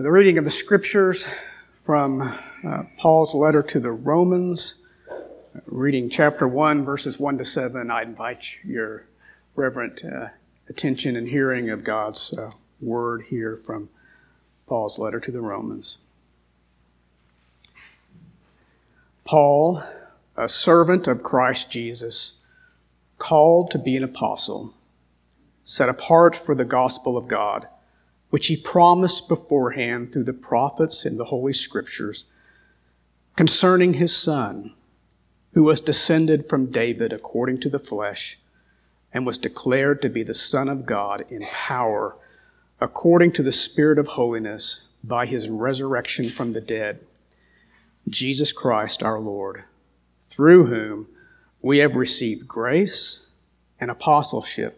The reading of the scriptures from uh, Paul's letter to the Romans, reading chapter 1, verses 1 to 7. I invite your reverent uh, attention and hearing of God's uh, word here from Paul's letter to the Romans. Paul, a servant of Christ Jesus, called to be an apostle, set apart for the gospel of God which he promised beforehand through the prophets in the Holy Scriptures concerning his Son, who was descended from David according to the flesh, and was declared to be the Son of God in power, according to the Spirit of holiness, by his resurrection from the dead, Jesus Christ our Lord, through whom we have received grace and apostleship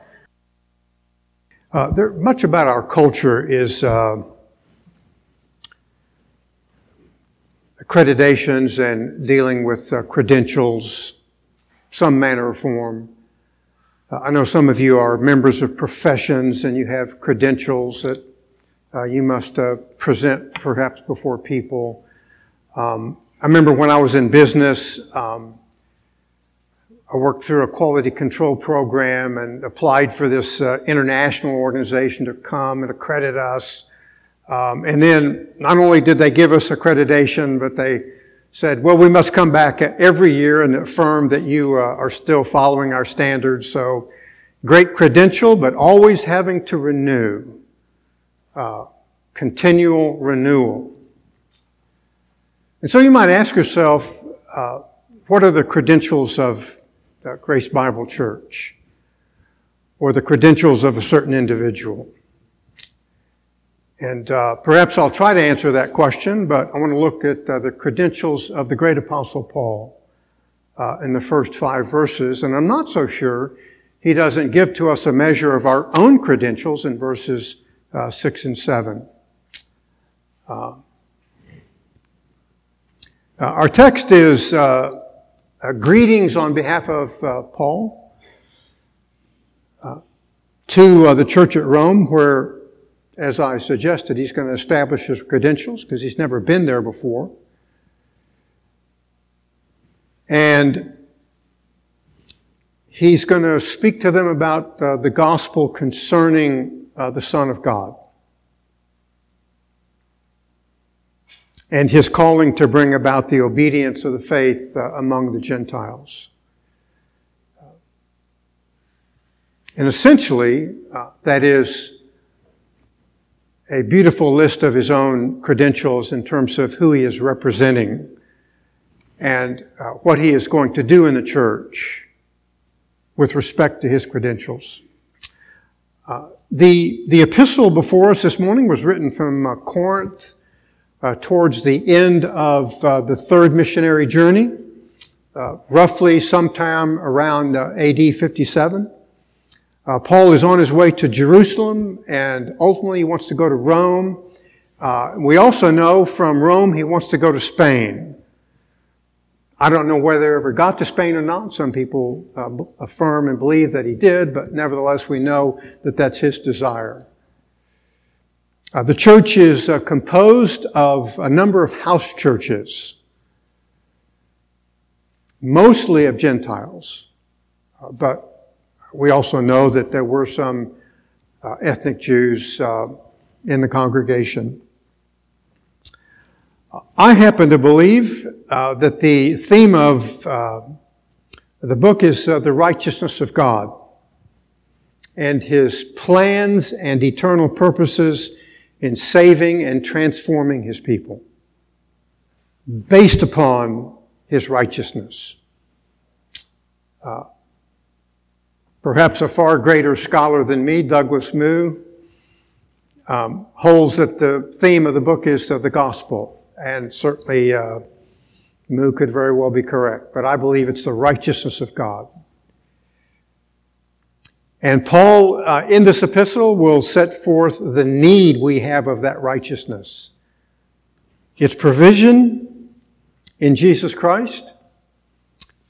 Uh, there, much about our culture is uh, accreditations and dealing with uh, credentials, some manner or form. Uh, I know some of you are members of professions and you have credentials that uh, you must uh, present perhaps before people. Um, I remember when I was in business, um, I worked through a quality control program and applied for this uh, international organization to come and accredit us. Um, and then not only did they give us accreditation, but they said, well, we must come back every year and affirm that you uh, are still following our standards. So great credential, but always having to renew, uh, continual renewal. And so you might ask yourself, uh, what are the credentials of uh, Grace Bible Church or the credentials of a certain individual? And uh, perhaps I'll try to answer that question, but I want to look at uh, the credentials of the great apostle Paul uh, in the first five verses. And I'm not so sure he doesn't give to us a measure of our own credentials in verses uh, six and seven. Uh, uh, our text is uh, greetings on behalf of uh, Paul uh, to uh, the church at Rome, where, as I suggested, he's going to establish his credentials because he's never been there before. And he's going to speak to them about uh, the gospel concerning uh, the Son of God. And his calling to bring about the obedience of the faith uh, among the Gentiles. And essentially, uh, that is a beautiful list of his own credentials in terms of who he is representing and uh, what he is going to do in the church with respect to his credentials. Uh, the, the epistle before us this morning was written from uh, Corinth uh, towards the end of uh, the third missionary journey, uh, roughly sometime around uh, AD 57. Uh, Paul is on his way to Jerusalem and ultimately he wants to go to Rome. Uh, we also know from Rome he wants to go to Spain. I don't know whether he ever got to Spain or not. Some people affirm and believe that he did, but nevertheless we know that that's his desire. Uh, the church is uh, composed of a number of house churches, mostly of Gentiles, uh, but we also know that there were some uh, ethnic Jews uh, in the congregation. I happen to believe uh, that the theme of the book is the righteousness of God and His plans and eternal purposes in saving and transforming his people based upon his righteousness. Uh, perhaps a far greater scholar than me, Douglas Moo, um, holds that the theme of the book is uh, the gospel, and certainly uh, Moo could very well be correct, but I believe it's the righteousness of God. And Paul, uh, in this epistle, will set forth the need we have of that righteousness. Its provision in Jesus Christ,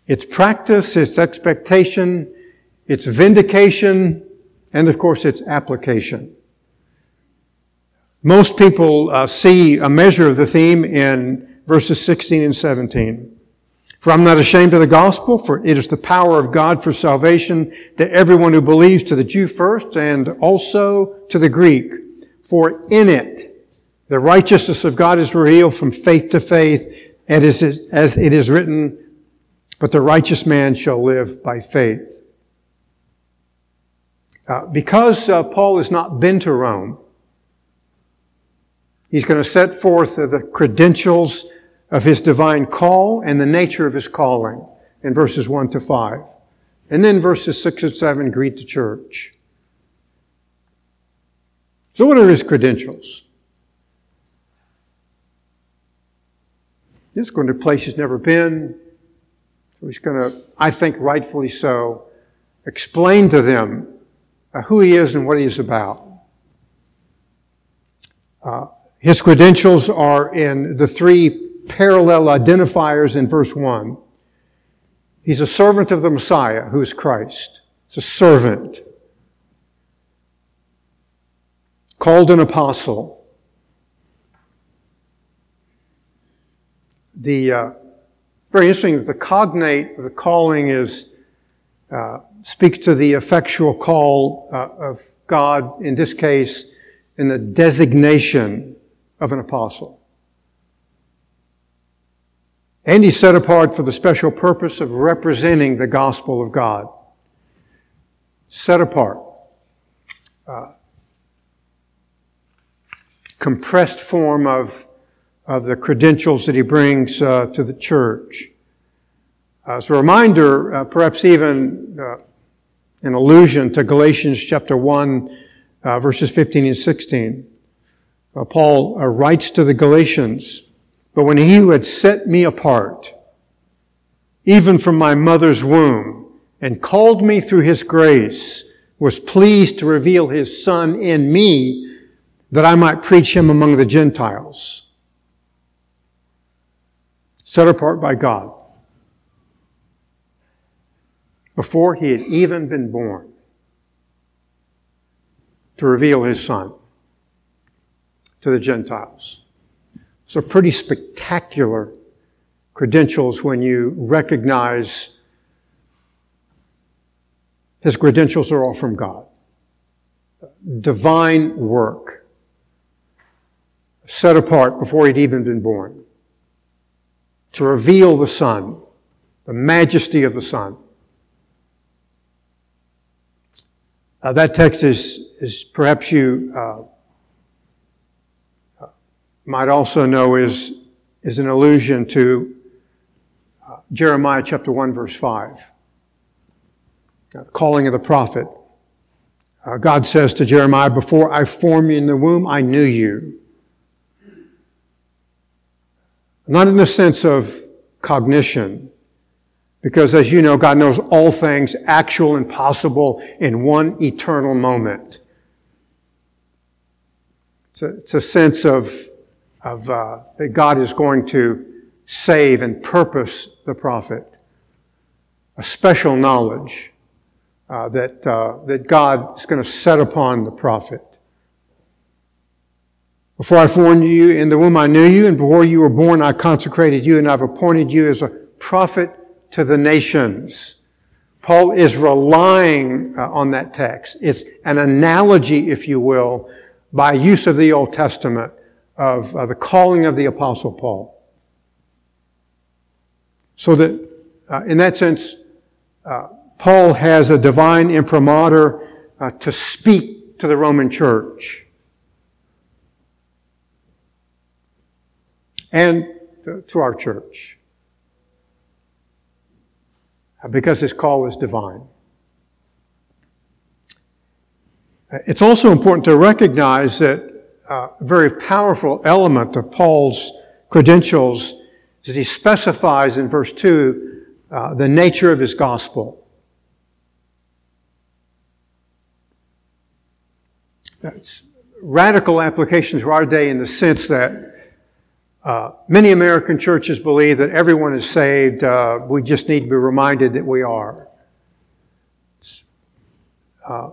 its practice, its expectation, its vindication, and of course its application. Most people uh, see a measure of the theme in verses 16 and 17. For I'm not ashamed of the gospel, for it is the power of God for salvation to everyone who believes, to the Jew first and also to the Greek. For in it, the righteousness of God is revealed from faith to faith, and as it is written, but the righteous man shall live by faith. Uh, because uh, Paul has not been to Rome, he's going to set forth the credentials of his divine call and the nature of his calling in verses 1 to 5. And then verses 6 and 7 greet the church. So, what are his credentials? He's going to a place he's never been. So he's going to, I think rightfully so, explain to them uh, who he is and what he is about. Uh, his credentials are in the three parallel identifiers in verse 1. He's a servant of the Messiah, who is Christ. He's a servant. Called an apostle. The uh, very interesting. The cognate of the calling is uh, speaks to the effectual call uh, of God. In this case, in the designation of an apostle. And he's set apart for the special purpose of representing the gospel of God. Set apart. Uh, compressed form of, of the credentials that he brings uh, to the church. Uh, as a reminder, uh, perhaps even uh, an allusion to Galatians chapter 1, uh, verses 15 and 16. Paul writes to the Galatians, but when he who had set me apart, even from my mother's womb, and called me through his grace, was pleased to reveal his son in me that I might preach him among the Gentiles. Set apart by God. Before he had even been born to reveal his son to the Gentiles. So pretty spectacular credentials when you recognize his credentials are all from God. Divine work. Set apart before he'd even been born. To reveal the Son, the majesty of the Son. Uh, that text is, is perhaps you uh, might also know is, is an allusion to uh, Jeremiah chapter 1 verse 5. Uh, calling of the prophet. Uh, God says to Jeremiah, before I formed you in the womb, I knew you. Not in the sense of cognition, because as you know, God knows all things actual and possible in one eternal moment. It's a, it's a sense of of uh, that God is going to save and purpose the prophet. A special knowledge uh, that uh, that God is going to set upon the prophet. Before I formed you in the womb, I knew you, and before you were born, I consecrated you, and I've appointed you as a prophet to the nations. Paul is relying uh, on that text. It's an analogy, if you will, by use of the Old Testament of uh, the calling of the Apostle Paul. So that, uh, in that sense, uh, Paul has a divine imprimatur uh, to speak to the Roman church. And to our church. Uh, because his call was divine. It's also important to recognize that uh, very powerful element of Paul's credentials is that he specifies in verse 2 uh, the nature of his gospel. That's radical application to our day in the sense that uh, many American churches believe that everyone is saved. Uh, we just need to be reminded that we are. Uh,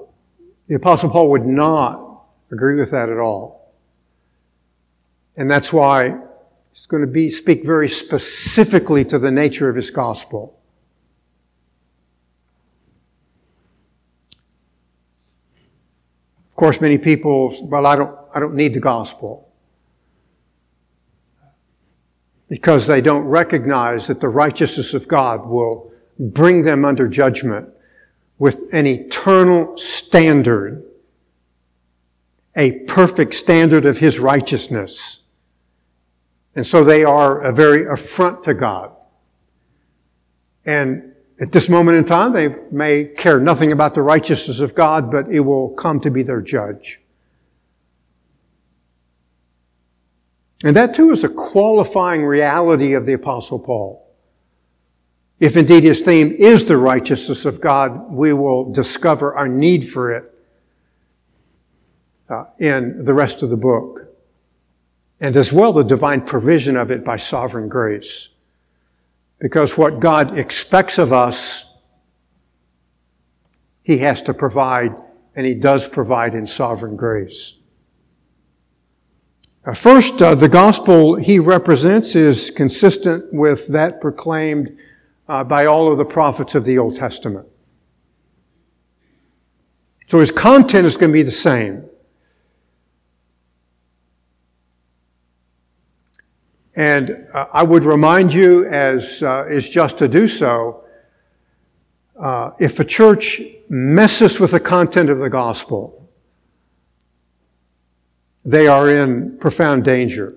the Apostle Paul would not agree with that at all. And that's why he's going to be, speak very specifically to the nature of his gospel. Of course, many people, well, I don't, I don't need the gospel. Because they don't recognize that the righteousness of God will bring them under judgment with an eternal standard, a perfect standard of His righteousness. And so they are a very affront to God. And at this moment in time, they may care nothing about the righteousness of God, but it will come to be their judge. And that too is a qualifying reality of the apostle Paul. If indeed his theme is the righteousness of God, we will discover our need for it uh, in the rest of the book. And as well the divine provision of it by sovereign grace. Because what God expects of us, He has to provide, and He does provide in sovereign grace. First, uh, the gospel He represents is consistent with that proclaimed uh, by all of the prophets of the Old Testament. So his content is going to be the same. And uh, I would remind you, as uh, is just to do so, uh, if a church messes with the content of the gospel, they are in profound danger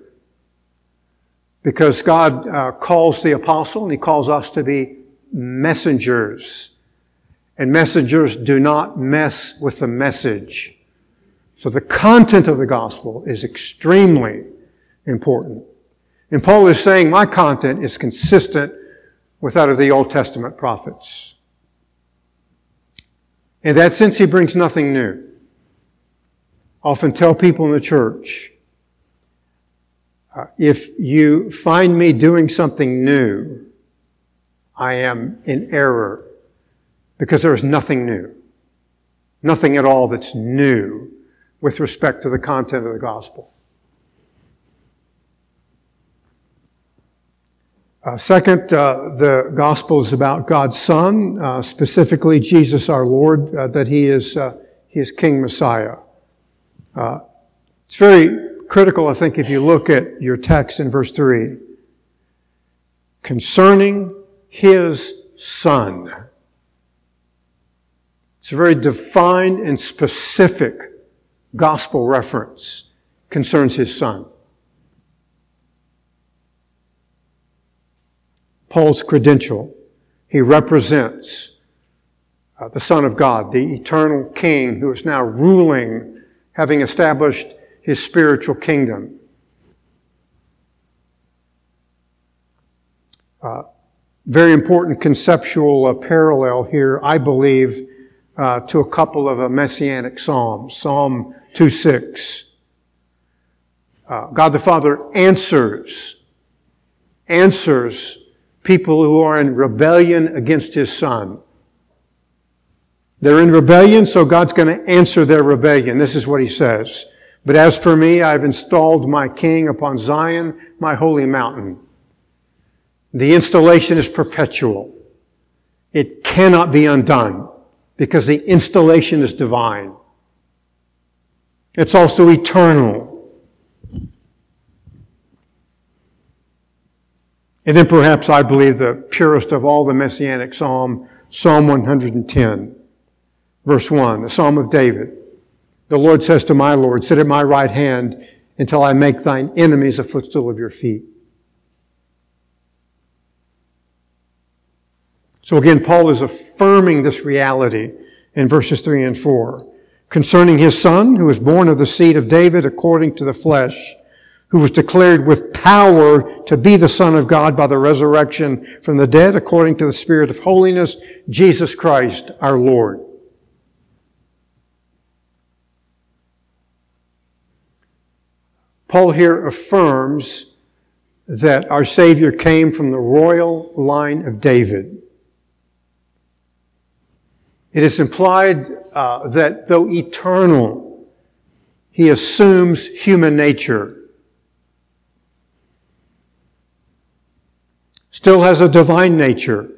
because God uh, calls the apostle and he calls us to be messengers. And messengers do not mess with the message. So the content of the gospel is extremely important. And Paul is saying my content is consistent with that of the Old Testament prophets. In that sense, he brings nothing new. I often tell people in the church, uh, if you find me doing something new, I am in error because there is nothing new. Nothing at all that's new with respect to the content of the gospel. Uh, second, uh, the gospel is about God's Son, uh, specifically Jesus our Lord, uh, that He is uh, He is King Messiah. it's very critical, I think, if you look at your text in verse 3. Concerning his son. It's a very defined and specific gospel reference concerns his son. Paul's credential. He represents uh, the Son of God, the eternal King who is now ruling, having established his spiritual kingdom. Uh, very important conceptual uh, parallel here, I believe, uh, to a couple of uh, messianic psalms. Psalm 2:6. Uh, God the Father answers, answers people who are in rebellion against His Son. They're in rebellion, so God's going to answer their rebellion. This is what He says. But as for me, I've installed my king upon Zion, my holy mountain. The installation is perpetual. It cannot be undone because the installation is divine. It's also eternal. And then perhaps I believe the purest of all the messianic psalm, Psalm 110, verse 1, the Psalm of David. The Lord says to my Lord, Sit at my right hand until I make thine enemies a footstool of your feet. So again, Paul is affirming this reality in verses 3 and 4 concerning his son, who was born of the seed of David according to the flesh, who was declared with power to be the Son of God by the resurrection from the dead according to the Spirit of holiness, Jesus Christ our Lord. Paul here affirms that our Savior came from the royal line of David. It is implied uh, that though eternal, he assumes human nature. Still has a divine nature,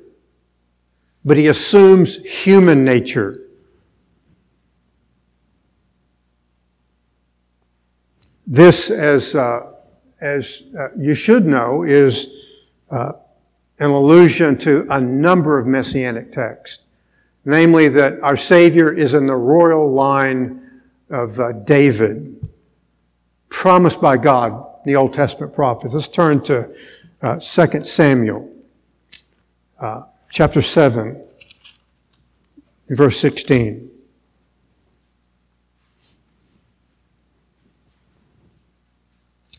but he assumes human nature. This, as, uh, as uh, you should know, is uh, an allusion to a number of messianic texts namely that our Savior is in the royal line of uh, David, promised by God, the Old Testament prophets. Let's turn to uh, 2 Samuel, uh, chapter 7, verse 16.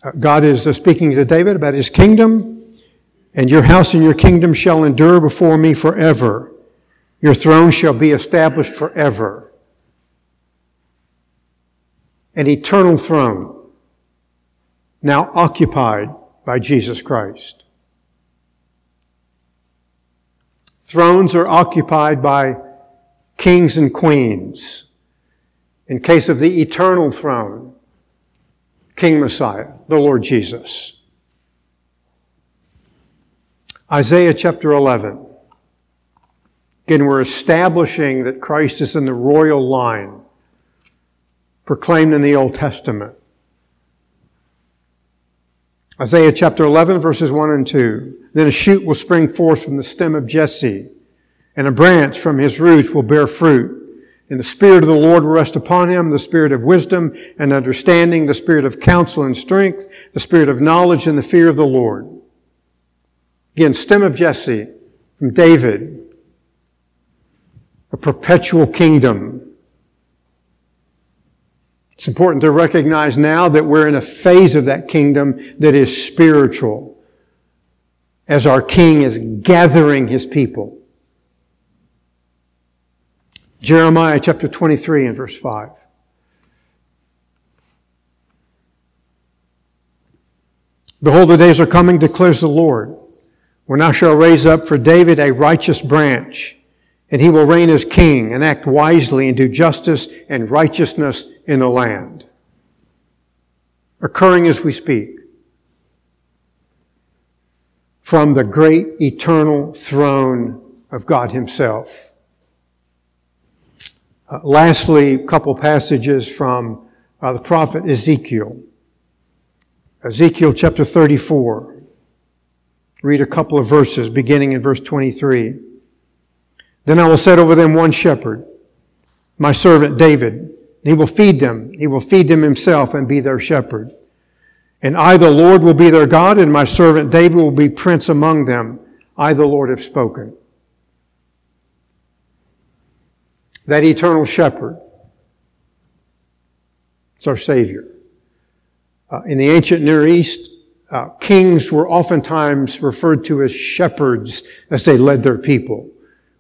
Uh, God is uh, speaking to David about his kingdom, and your house and your kingdom shall endure before me forever. Your throne shall be established forever. An eternal throne, now occupied by Jesus Christ. Thrones are occupied by kings and queens. In case of the eternal throne, King Messiah, the Lord Jesus. Isaiah chapter 11. Again, we're establishing that Christ is in the royal line proclaimed in the Old Testament. Isaiah chapter 11 verses 1 and 2. Then a shoot will spring forth from the stem of Jesse, and a branch from his roots will bear fruit. And the Spirit of the Lord will rest upon him, the Spirit of wisdom and understanding, the Spirit of counsel and strength, the Spirit of knowledge and the fear of the Lord. Again, stem of Jesse, from David, a perpetual kingdom. It's important to recognize now that we're in a phase of that kingdom that is spiritual as our king is gathering his people. Jeremiah chapter 23 and verse 5. Behold, the days are coming, declares the Lord, when I shall raise up for David a righteous branch and he will reign as king and act wisely and do justice and righteousness in the land. Occurring as we speak. From the great eternal throne of God himself. Uh, lastly, a couple passages from uh, the prophet Ezekiel. Ezekiel chapter 34. Read a couple of verses beginning in verse 23. Then I will set over them one shepherd, my servant David. He will feed them. He will feed them himself and be their shepherd. And I, the Lord, will be their God, and my servant David will be prince among them. I, the Lord, have spoken. That eternal shepherd is our Savior. Uh, in the ancient Near East, uh, kings were oftentimes referred to as shepherds as they led their people.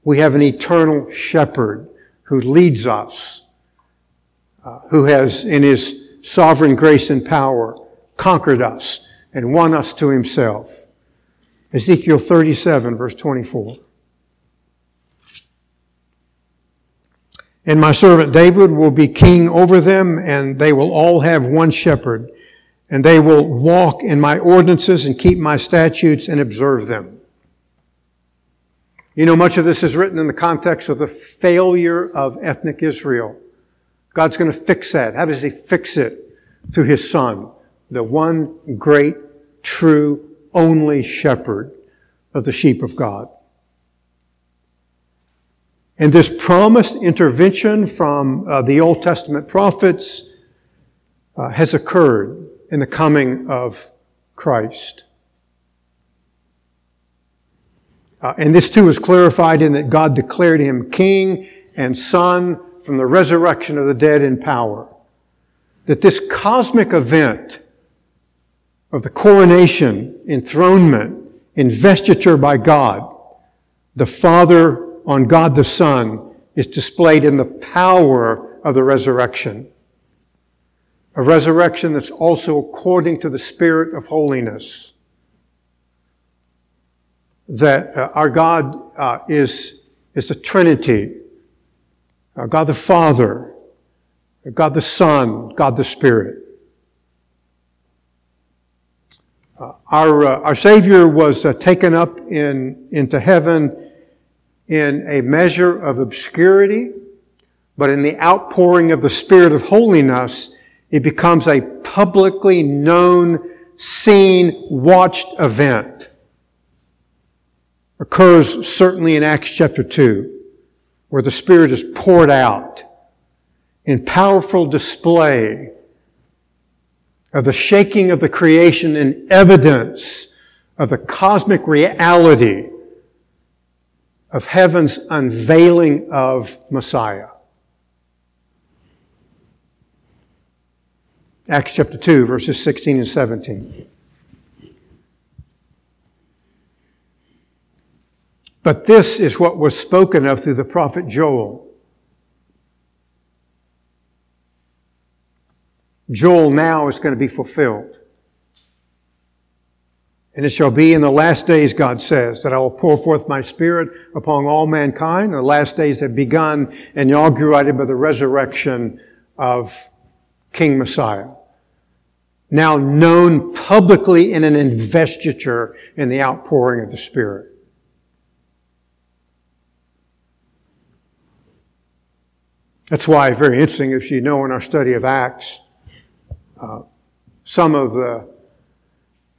We have an eternal shepherd who leads us, uh, who has, in his sovereign grace and power, conquered us and won us to himself. Ezekiel 37, verse 24. And my servant David will be king over them, and they will all have one shepherd, and they will walk in my ordinances and keep my statutes and observe them. You know, much of this is written in the context of the failure of ethnic Israel. God's going to fix that. How does He fix it? Through His Son, the one great, true, only shepherd of the sheep of God. And this promised intervention from uh, the Old Testament prophets uh, has occurred in the coming of Christ. Uh, and this too is clarified in that God declared him king and son from the resurrection of the dead in power. That this cosmic event of the coronation, enthronement, investiture by God, the Father on God the Son is displayed in the power of the resurrection. A resurrection that's also according to the Spirit of holiness. That uh, our God uh, is, is the Trinity. Uh, God the Father, God the Son, God the Spirit. Uh, our, uh, our Savior was uh, taken up in, into heaven in a measure of obscurity, but in the outpouring of the Spirit of holiness, it becomes a publicly known, seen, watched event. Occurs certainly in Acts chapter 2, where the Spirit is poured out in powerful display of the shaking of the creation and evidence of the cosmic reality of heaven's unveiling of Messiah. Acts chapter 2, verses 16 and 17. But this is what was spoken of through the prophet Joel. Joel now is going to be fulfilled. And it shall be in the last days, God says, that I will pour forth my spirit upon all mankind. The last days have begun, inaugurated by the resurrection of King Messiah. Now known publicly in an investiture in the outpouring of the Spirit. That's why, very interesting, if you know in our study of Acts, uh, some of the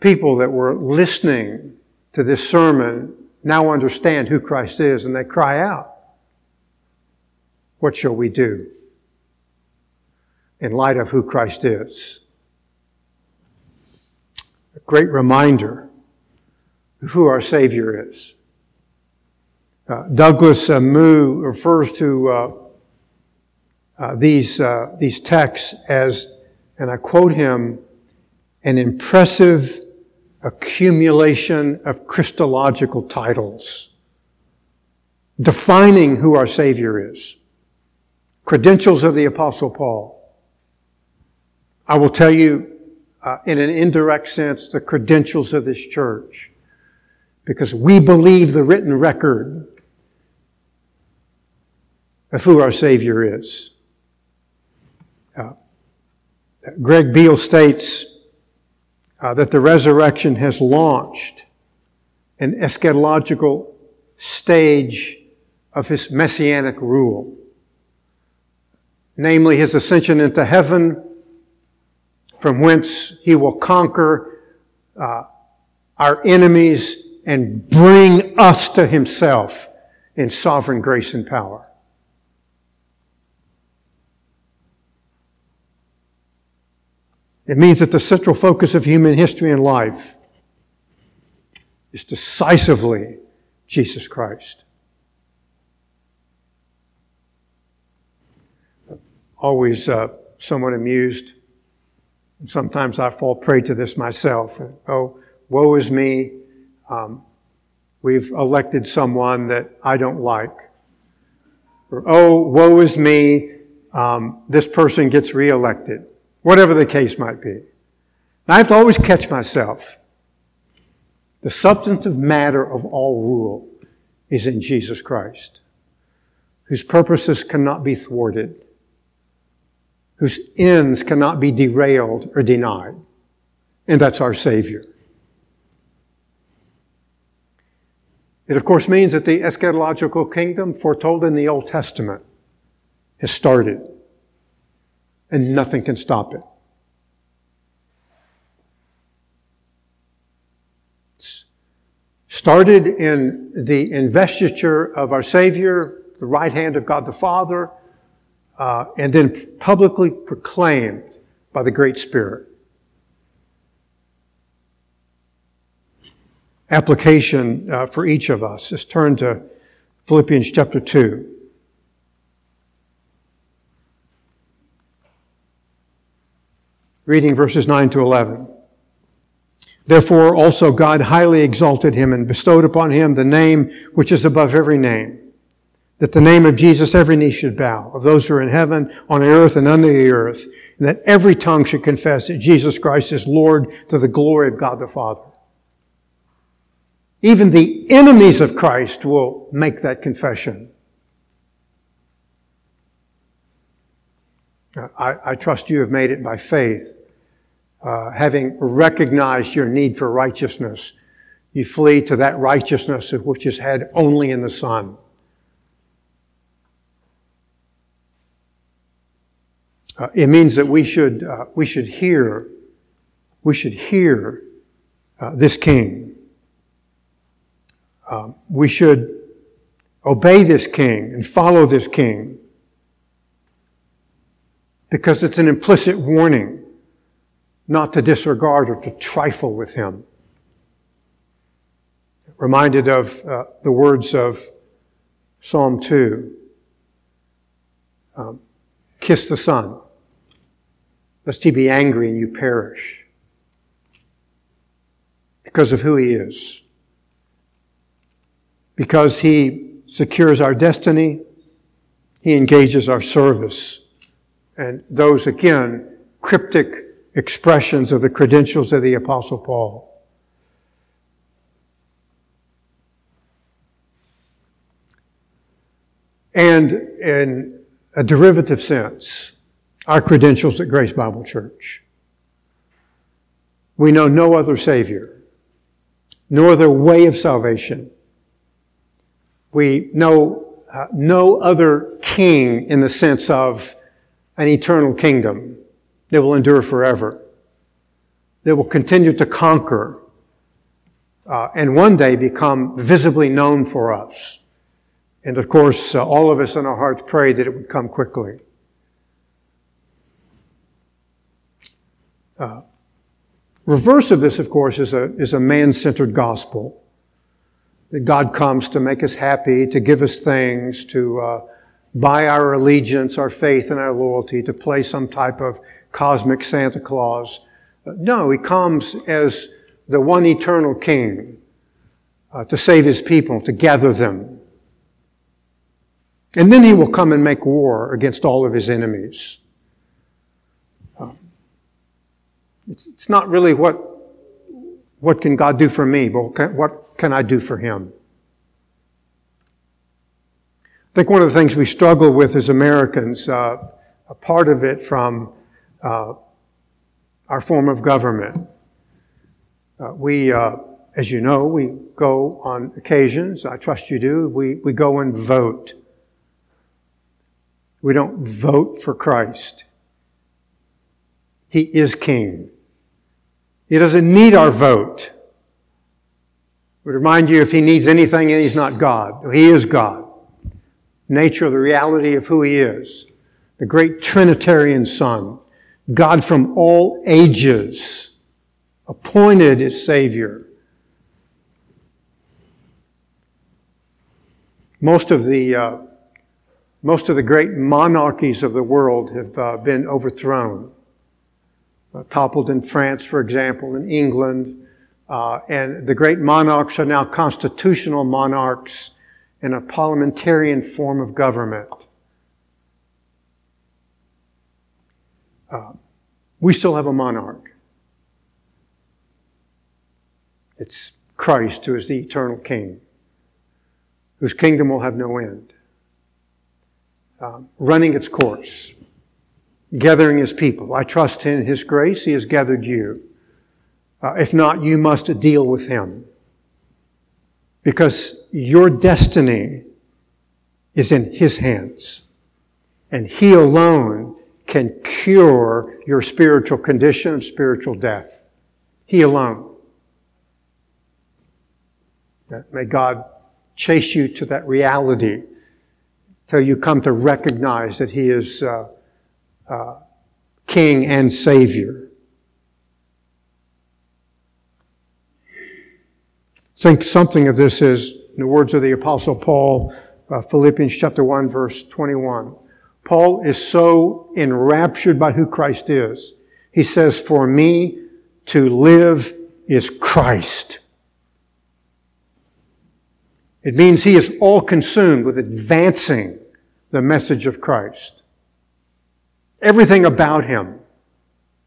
people that were listening to this sermon now understand who Christ is and they cry out, What shall we do in light of who Christ is? A great reminder of who our Savior is. Uh, Douglas Moo refers to uh, uh these, uh, these texts as, and I quote him, an impressive accumulation of Christological titles defining who our Savior is. Credentials of the Apostle Paul. I will tell you, uh, in an indirect sense, the credentials of this church. Because we believe the written record of who our Savior is. Greg Beale states, uh, that the resurrection has launched an eschatological stage of his messianic rule. Namely, his ascension into heaven, from whence he will conquer uh, our enemies and bring us to himself in sovereign grace and power. It means that the central focus of human history and life is decisively Jesus Christ. Always uh, somewhat amused. Sometimes I fall prey to this myself. Oh, woe is me. Um, we've elected someone that I don't like. Or, oh, woe is me. Um, this person gets reelected whatever the case might be. I have to always catch myself. The substantive matter of all rule is in Jesus Christ, whose purposes cannot be thwarted, whose ends cannot be derailed or denied. And that's our Savior. It, of course, means that the eschatological kingdom foretold in the Old Testament has started and nothing can stop it. Started in the investiture of our Savior, the right hand of God the Father, uh, and then publicly proclaimed by the Great Spirit. Application uh, for each of us is turn to Philippians chapter 2. Reading verses 9 to 11. Therefore also God highly exalted him and bestowed upon him the name which is above every name. That the name of Jesus every knee should bow, of those who are in heaven, on earth, and under the earth, and that every tongue should confess that Jesus Christ is Lord to the glory of God the Father. Even the enemies of Christ will make that confession. I, I trust you have made it by faith. Uh, having recognized your need for righteousness, you flee to that righteousness which is had only in the Son. Uh, it means that we should uh, we should hear we should hear uh, this King. Um, we should obey this King and follow this King because it's an implicit warning not to disregard or to trifle with him. Reminded of uh, the words of Psalm 2 um, Kiss the Son, lest he be angry and you perish because of who he is. Because he secures our destiny, he engages our service and those, again, cryptic expressions of the credentials of the Apostle Paul. And in a derivative sense, our credentials at Grace Bible Church. We know no other Savior, no other way of salvation. We know uh, no other King in the sense of an eternal kingdom that will endure forever, They will continue to conquer, uh, and one day become visibly known for us. And of course, uh, all of us in our hearts pray that it would come quickly. Uh, reverse of this, of course, is a, is a man-centered gospel. That God comes to make us happy, to give us things, to uh, by our allegiance, our faith, and our loyalty to play some type of cosmic Santa Claus. No, he comes as the one eternal king uh, to save his people, to gather them. And then he will come and make war against all of his enemies. Um, it's, not really what, what can God do for me, but what can I do for him? I think one of the things we struggle with as Americans, uh, a part of it from uh, our form of government. Uh, we, uh, as you know, we go on occasions, I trust you do, we, we go and vote. We don't vote for Christ. He is King. He doesn't need our vote. Would remind you if he needs anything, he's not God. He is God nature the reality of who he is. The great Trinitarian Son, God from all ages, appointed as Savior. Most of the uh, most of the great monarchies of the world have uh, been overthrown, uh, toppled in France, for example, in England, uh, and the great monarchs are now constitutional monarchs in a parliamentarian form of government. We still have a monarch. It's Christ who is the eternal King, whose kingdom will have no end. Uh, running its course, gathering his people. I trust in his grace. He has gathered you. Uh, if not, you must deal with him. Because your destiny is in His hands. And He alone can cure your spiritual condition of spiritual death. He alone. May God chase you to that reality till you come to recognize that He is uh, uh, King and Savior. think something of this is, in the words of the Apostle Paul, uh, Philippians chapter 1, verse 21. Paul is so enraptured by who Christ is. He says, For me to live is Christ. It means he is all consumed with advancing the message of Christ. Everything about him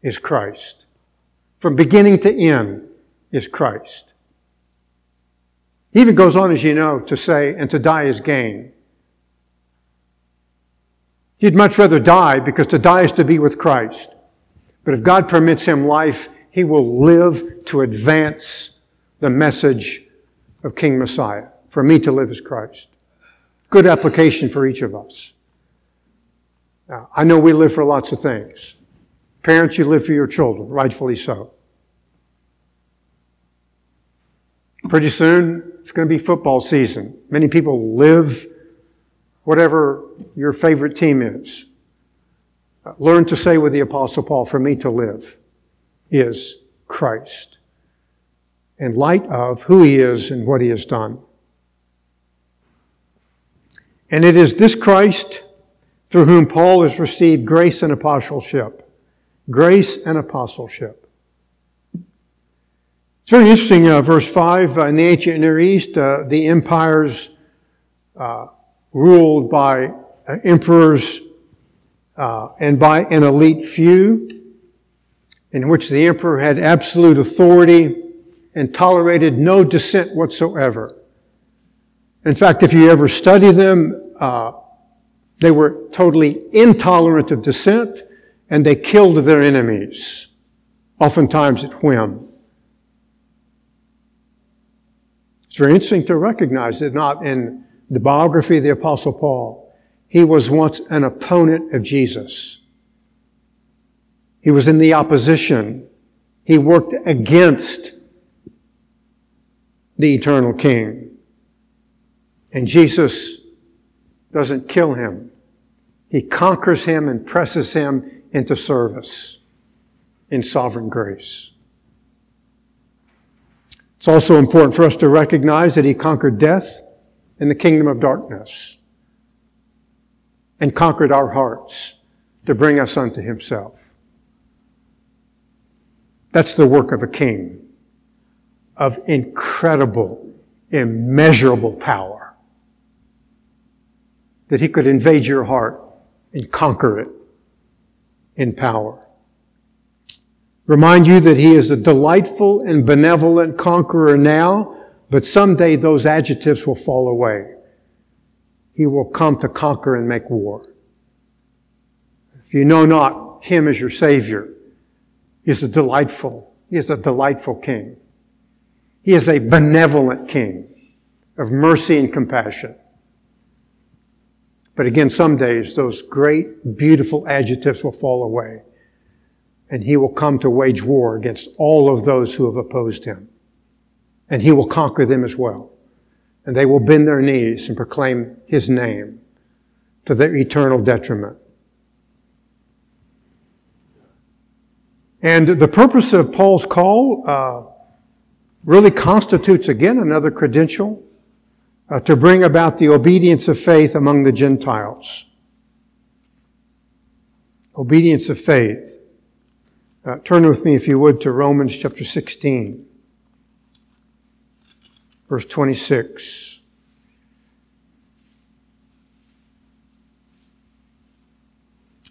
is Christ. From beginning to end is Christ. He even goes on, as you know, to say, and to die is gain. He'd much rather die because to die is to be with Christ. But if God permits him life, he will live to advance the message of King Messiah. For me to live as Christ. Good application for each of us. Now, I know we live for lots of things. Parents, you live for your children, rightfully so. Pretty soon, it's going to be football season. Many people live whatever your favorite team is. Learn to say with the Apostle Paul, for me to live is Christ. In light of who he is and what he has done. And it is this Christ through whom Paul has received grace and apostleship. Grace and apostleship. It's very interesting, uh, verse 5, uh, in the ancient Near East, uh, the empires uh, ruled by uh, emperors uh, and by an elite few, in which the emperor had absolute authority and tolerated no dissent whatsoever. In fact, if you ever study them, uh, they were totally intolerant of dissent and they killed their enemies, oftentimes at whim. It's very interesting to recognize that not in the biography of the Apostle Paul, he was once an opponent of Jesus. He was in the opposition. He worked against the eternal King. And Jesus doesn't kill him. He conquers him and presses him into service in sovereign grace. It's also important for us to recognize that he conquered death in the kingdom of darkness and conquered our hearts to bring us unto himself. That's the work of a king of incredible, immeasurable power. That he could invade your heart and conquer it in power remind you that he is a delightful and benevolent conqueror now, but someday those adjectives will fall away. He will come to conquer and make war. If you know not him as your Savior, he is a delightful, he is a delightful King. He is a benevolent King of mercy and compassion. But again, some days those great, beautiful adjectives will fall away and he will come to wage war against all of those who have opposed him. And he will conquer them as well. And they will bend their knees and proclaim his name to their eternal detriment. And the purpose of Paul's call uh, really constitutes again another credential uh, to bring about the obedience of faith among the Gentiles. Obedience of faith. Uh, turn with me, if you would, to Romans chapter 16, verse 26.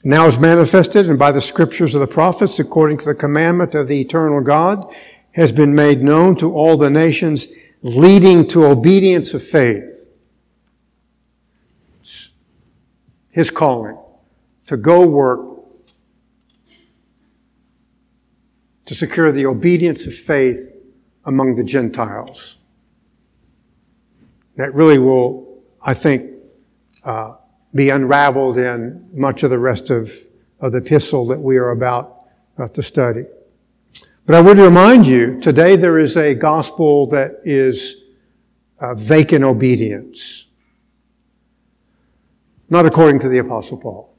Now is manifested, and by the scriptures of the prophets, according to the commandment of the eternal God, has been made known to all the nations, leading to obedience of faith. His calling to go work to secure the obedience of faith among the Gentiles. That really will, I think, uh, be unraveled in much of the rest of, of the epistle that we are about uh, to study. But I would remind you, today there is a gospel that is uh, vacant obedience. Not according to the apostle Paul.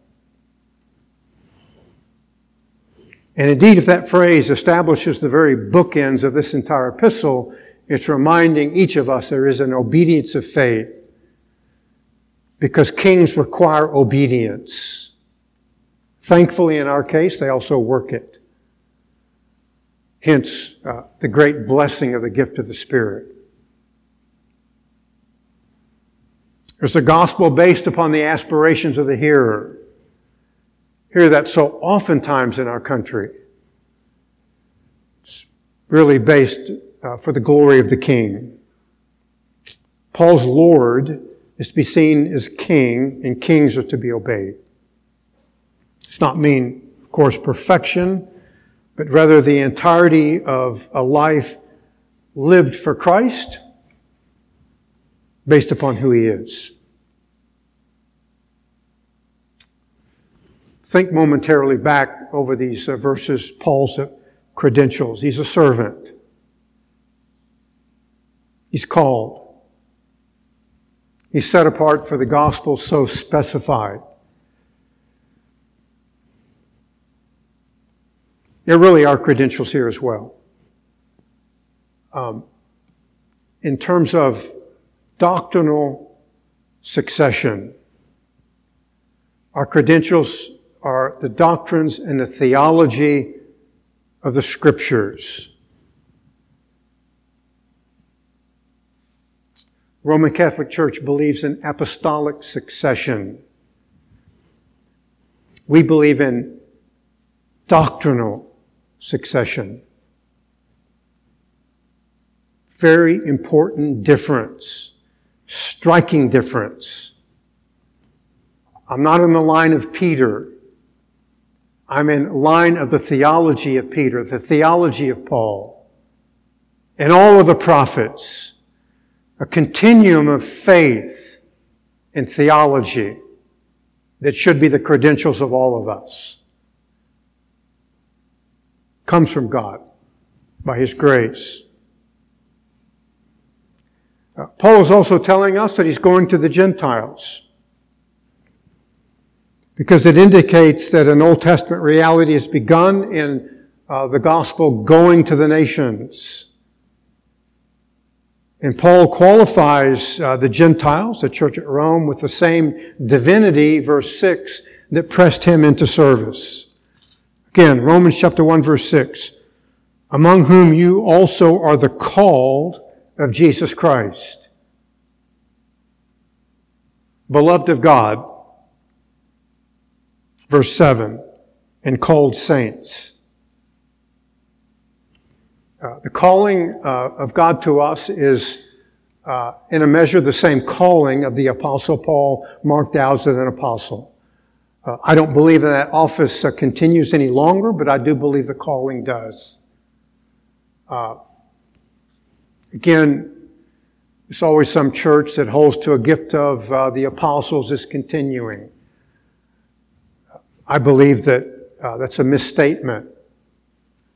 And indeed, if that phrase establishes the very bookends of this entire epistle, it's reminding each of us there is an obedience of faith. Because kings require obedience. Thankfully, in our case, they also work it. Hence, uh, the great blessing of the gift of the Spirit. There's a gospel based upon the aspirations of the hearer. Hear that so oftentimes in our country. It's really based uh, for the glory of the King. Paul's Lord is to be seen as King, and kings are to be obeyed. It's not mean, of course, perfection, but rather the entirety of a life lived for Christ based upon who he is. Think momentarily back over these uh, verses, Paul's uh, credentials. He's a servant. He's called. He's set apart for the gospel so specified. There really are credentials here as well. Um, in terms of doctrinal succession, our credentials are the doctrines and the theology of the scriptures. Roman Catholic Church believes in apostolic succession. We believe in doctrinal succession. Very important difference, striking difference. I'm not in the line of Peter. I'm in line of the theology of Peter, the theology of Paul, and all of the prophets a continuum of faith and theology that should be the credentials of all of us. Comes from God by His grace. Uh, Paul is also telling us that he's going to the Gentiles because it indicates that an Old Testament reality has begun in uh, the gospel going to the nations. And Paul qualifies uh, the Gentiles, the church at Rome, with the same divinity, verse 6, that pressed him into service. Again, Romans chapter 1, verse 6. Among whom you also are the called of Jesus Christ. Beloved of God, verse 7, and called saints. Uh, the calling uh, of God to us is, uh, in a measure, the same calling of the Apostle Paul marked out as an apostle. Uh, I don't believe that that office uh, continues any longer, but I do believe the calling does. again, it's always some church that holds to a gift of the apostles is continuing. I believe that that's a misstatement.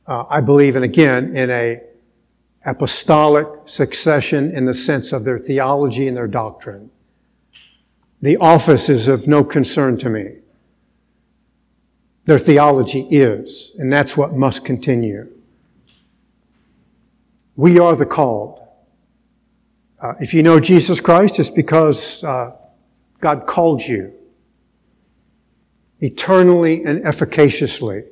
Uh, I believe, and again, in a apostolic succession in the sense of their theology and their doctrine. The office is of no concern to me. Their theology is, and that's what must continue. We are the called. Uh, if you know Jesus Christ, it's because uh, God called you eternally and efficaciously.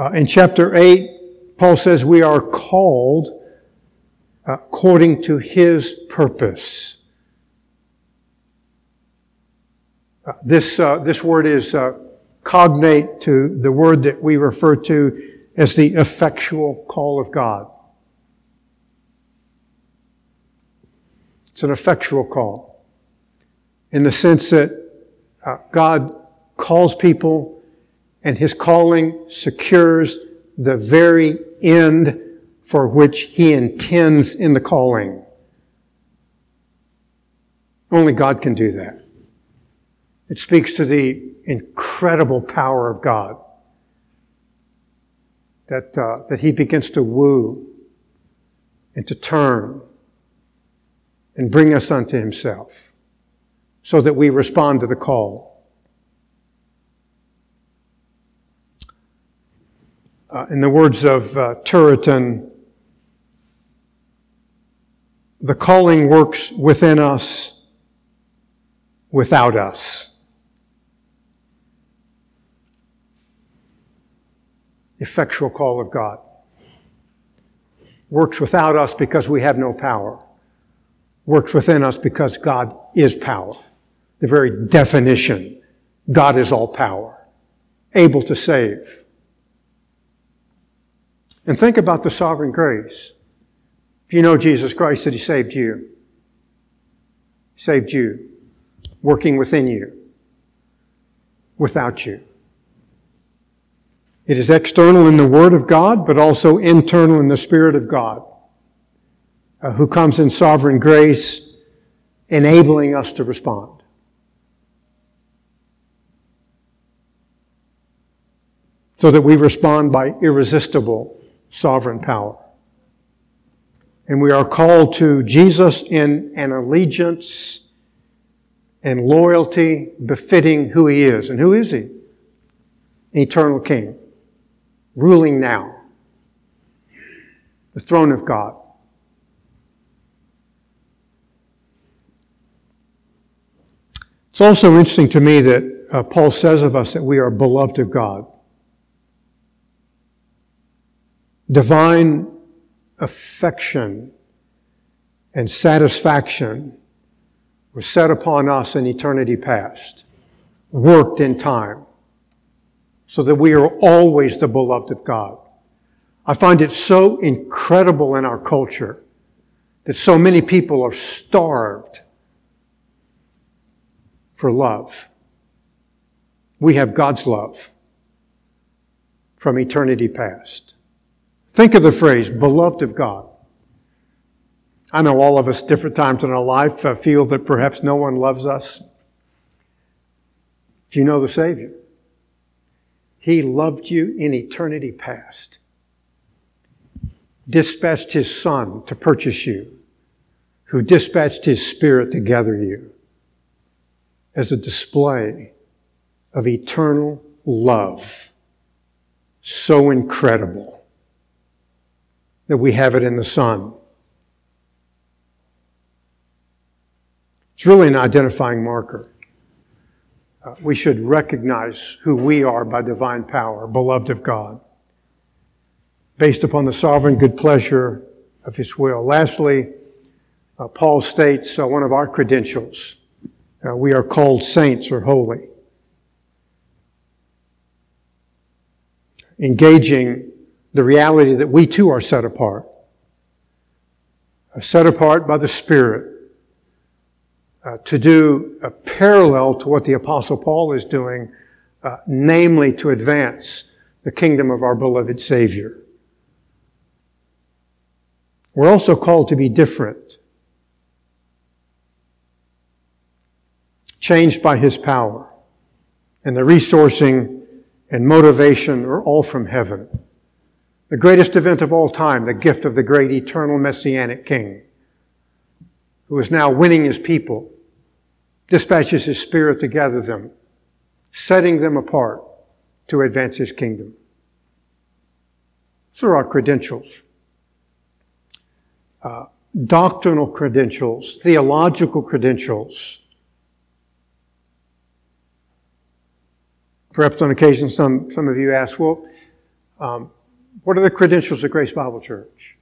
Uh, in chapter 8, Paul says we are called according to his purpose. Uh, this, uh, this word is uh, cognate to the word that we refer to as the effectual call of God. It's an effectual call in the sense that uh, God calls people and his calling secures the very end for which he intends in the calling. Only God can do that. It speaks to the incredible power of God that, uh, that he begins to woo and to turn and bring us unto himself so that we respond to the call. Uh, in the words of uh, Turretin, the calling works within us, without us. Effectual call of God. works without us because we have no power, works within us because God is power. The very definition, God is all power, able to save. And think about the sovereign grace. If you know Jesus Christ, that He saved you, saved you, working within you, without you. It is external in the Word of God, but also internal in the Spirit of God, uh, who comes in sovereign grace, enabling us to respond. So that we respond by irresistible sovereign power. And we are called to Jesus in an allegiance and loyalty befitting who he is. And who is he? Eternal King ruling now. The throne of God. It's also interesting to me that uh, Paul says of us that we are beloved of God. Divine affection and satisfaction was set upon us in eternity past, worked in time so that we are always the beloved of God. I find it so incredible in our culture that so many people are starved for love. We have God's love from eternity past. Think of the phrase, beloved of God. I know all of us, different times in our life, uh, feel that perhaps no one loves us. Do you know the Savior? He loved you in eternity past. Dispatched his son to purchase you, who dispatched his spirit to gather you as a display of eternal love. So incredible that we have it in the Son. It's really an identifying marker. Uh, we should recognize who we are by divine power, beloved of God, based upon the sovereign good pleasure of His will. Lastly, uh, Paul states uh, one of our credentials. Uh, we are called saints or holy. Engaging the reality that we too are set apart. Set apart by the Spirit uh, to do a parallel to what the Apostle Paul is doing, uh, namely to advance the kingdom of our beloved Savior. We're also called to be different, changed by His power, and the resourcing and motivation are all from heaven. The greatest event of all time, the gift of the great eternal messianic King who is now winning his people, dispatches his spirit to gather them, setting them apart to advance his kingdom. Are our credentials. Uh, doctrinal credentials, theological credentials. Perhaps on occasion some, some of you ask, well, um, what are the credentials of Grace Bible Church?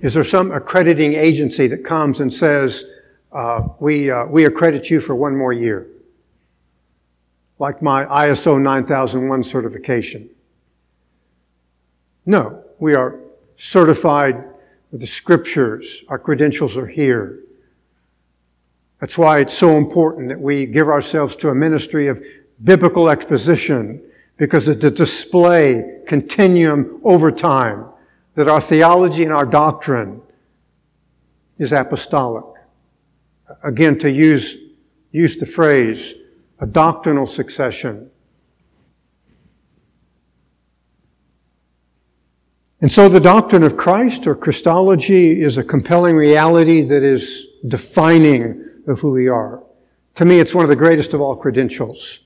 Is there some accrediting agency that comes and says, uh, we, uh, we accredit you for one more year? Like my ISO 9001 certification. No, we are certified with the scriptures. Our credentials are here. That's why it's so important that we give ourselves to a ministry of biblical exposition because it's a display continuum over time that our theology and our doctrine is apostolic. Again, to use, use the phrase, a doctrinal succession. And so the doctrine of Christ or Christology is a compelling reality that is defining of who we are. To me, it's one of the greatest of all credentials.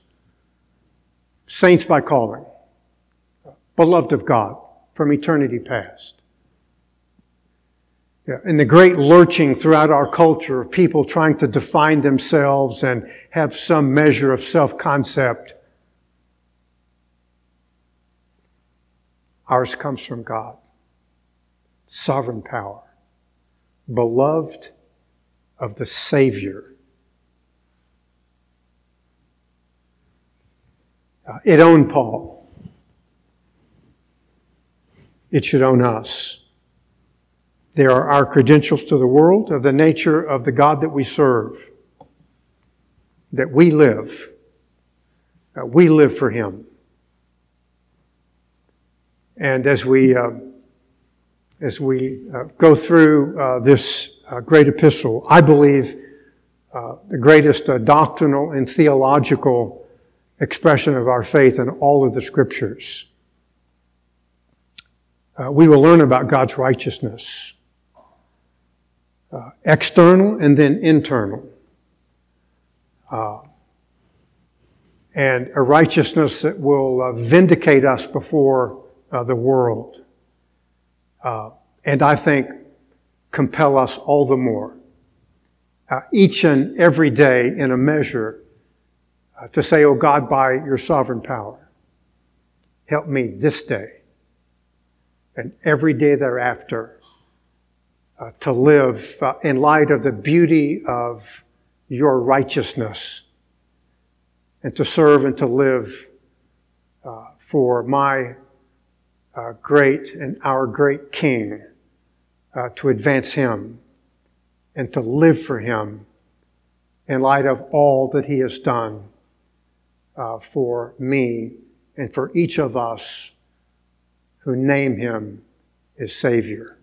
Saints by calling. Beloved of God from eternity past. Yeah, and the great lurching throughout our culture of people trying to define themselves and have some measure of self-concept. Ours comes from God. sovereign power, beloved of the Savior. It owned Paul. It should own us. They are our credentials to the world of the nature of the God that we serve, that we live. Uh, we live for Him. And as we, uh, as we uh, go through uh, this uh, great epistle, I believe uh, the greatest doctrinal and theological expression of our faith in all of the scriptures. we will learn about God's righteousness uh, external and then internal. Uh, and a righteousness that will uh, vindicate us before uh, the world. Uh, and I think compel us all the more, uh, each and every day in a measure, to say, Oh God, by your sovereign power, help me this day and every day thereafter uh, to live uh, in light of the beauty of your righteousness and to serve and to live uh, for my uh, great and our great King, uh, to advance Him and to live for Him in light of all that He has done uh, for me and for each of us who name Him as Savior.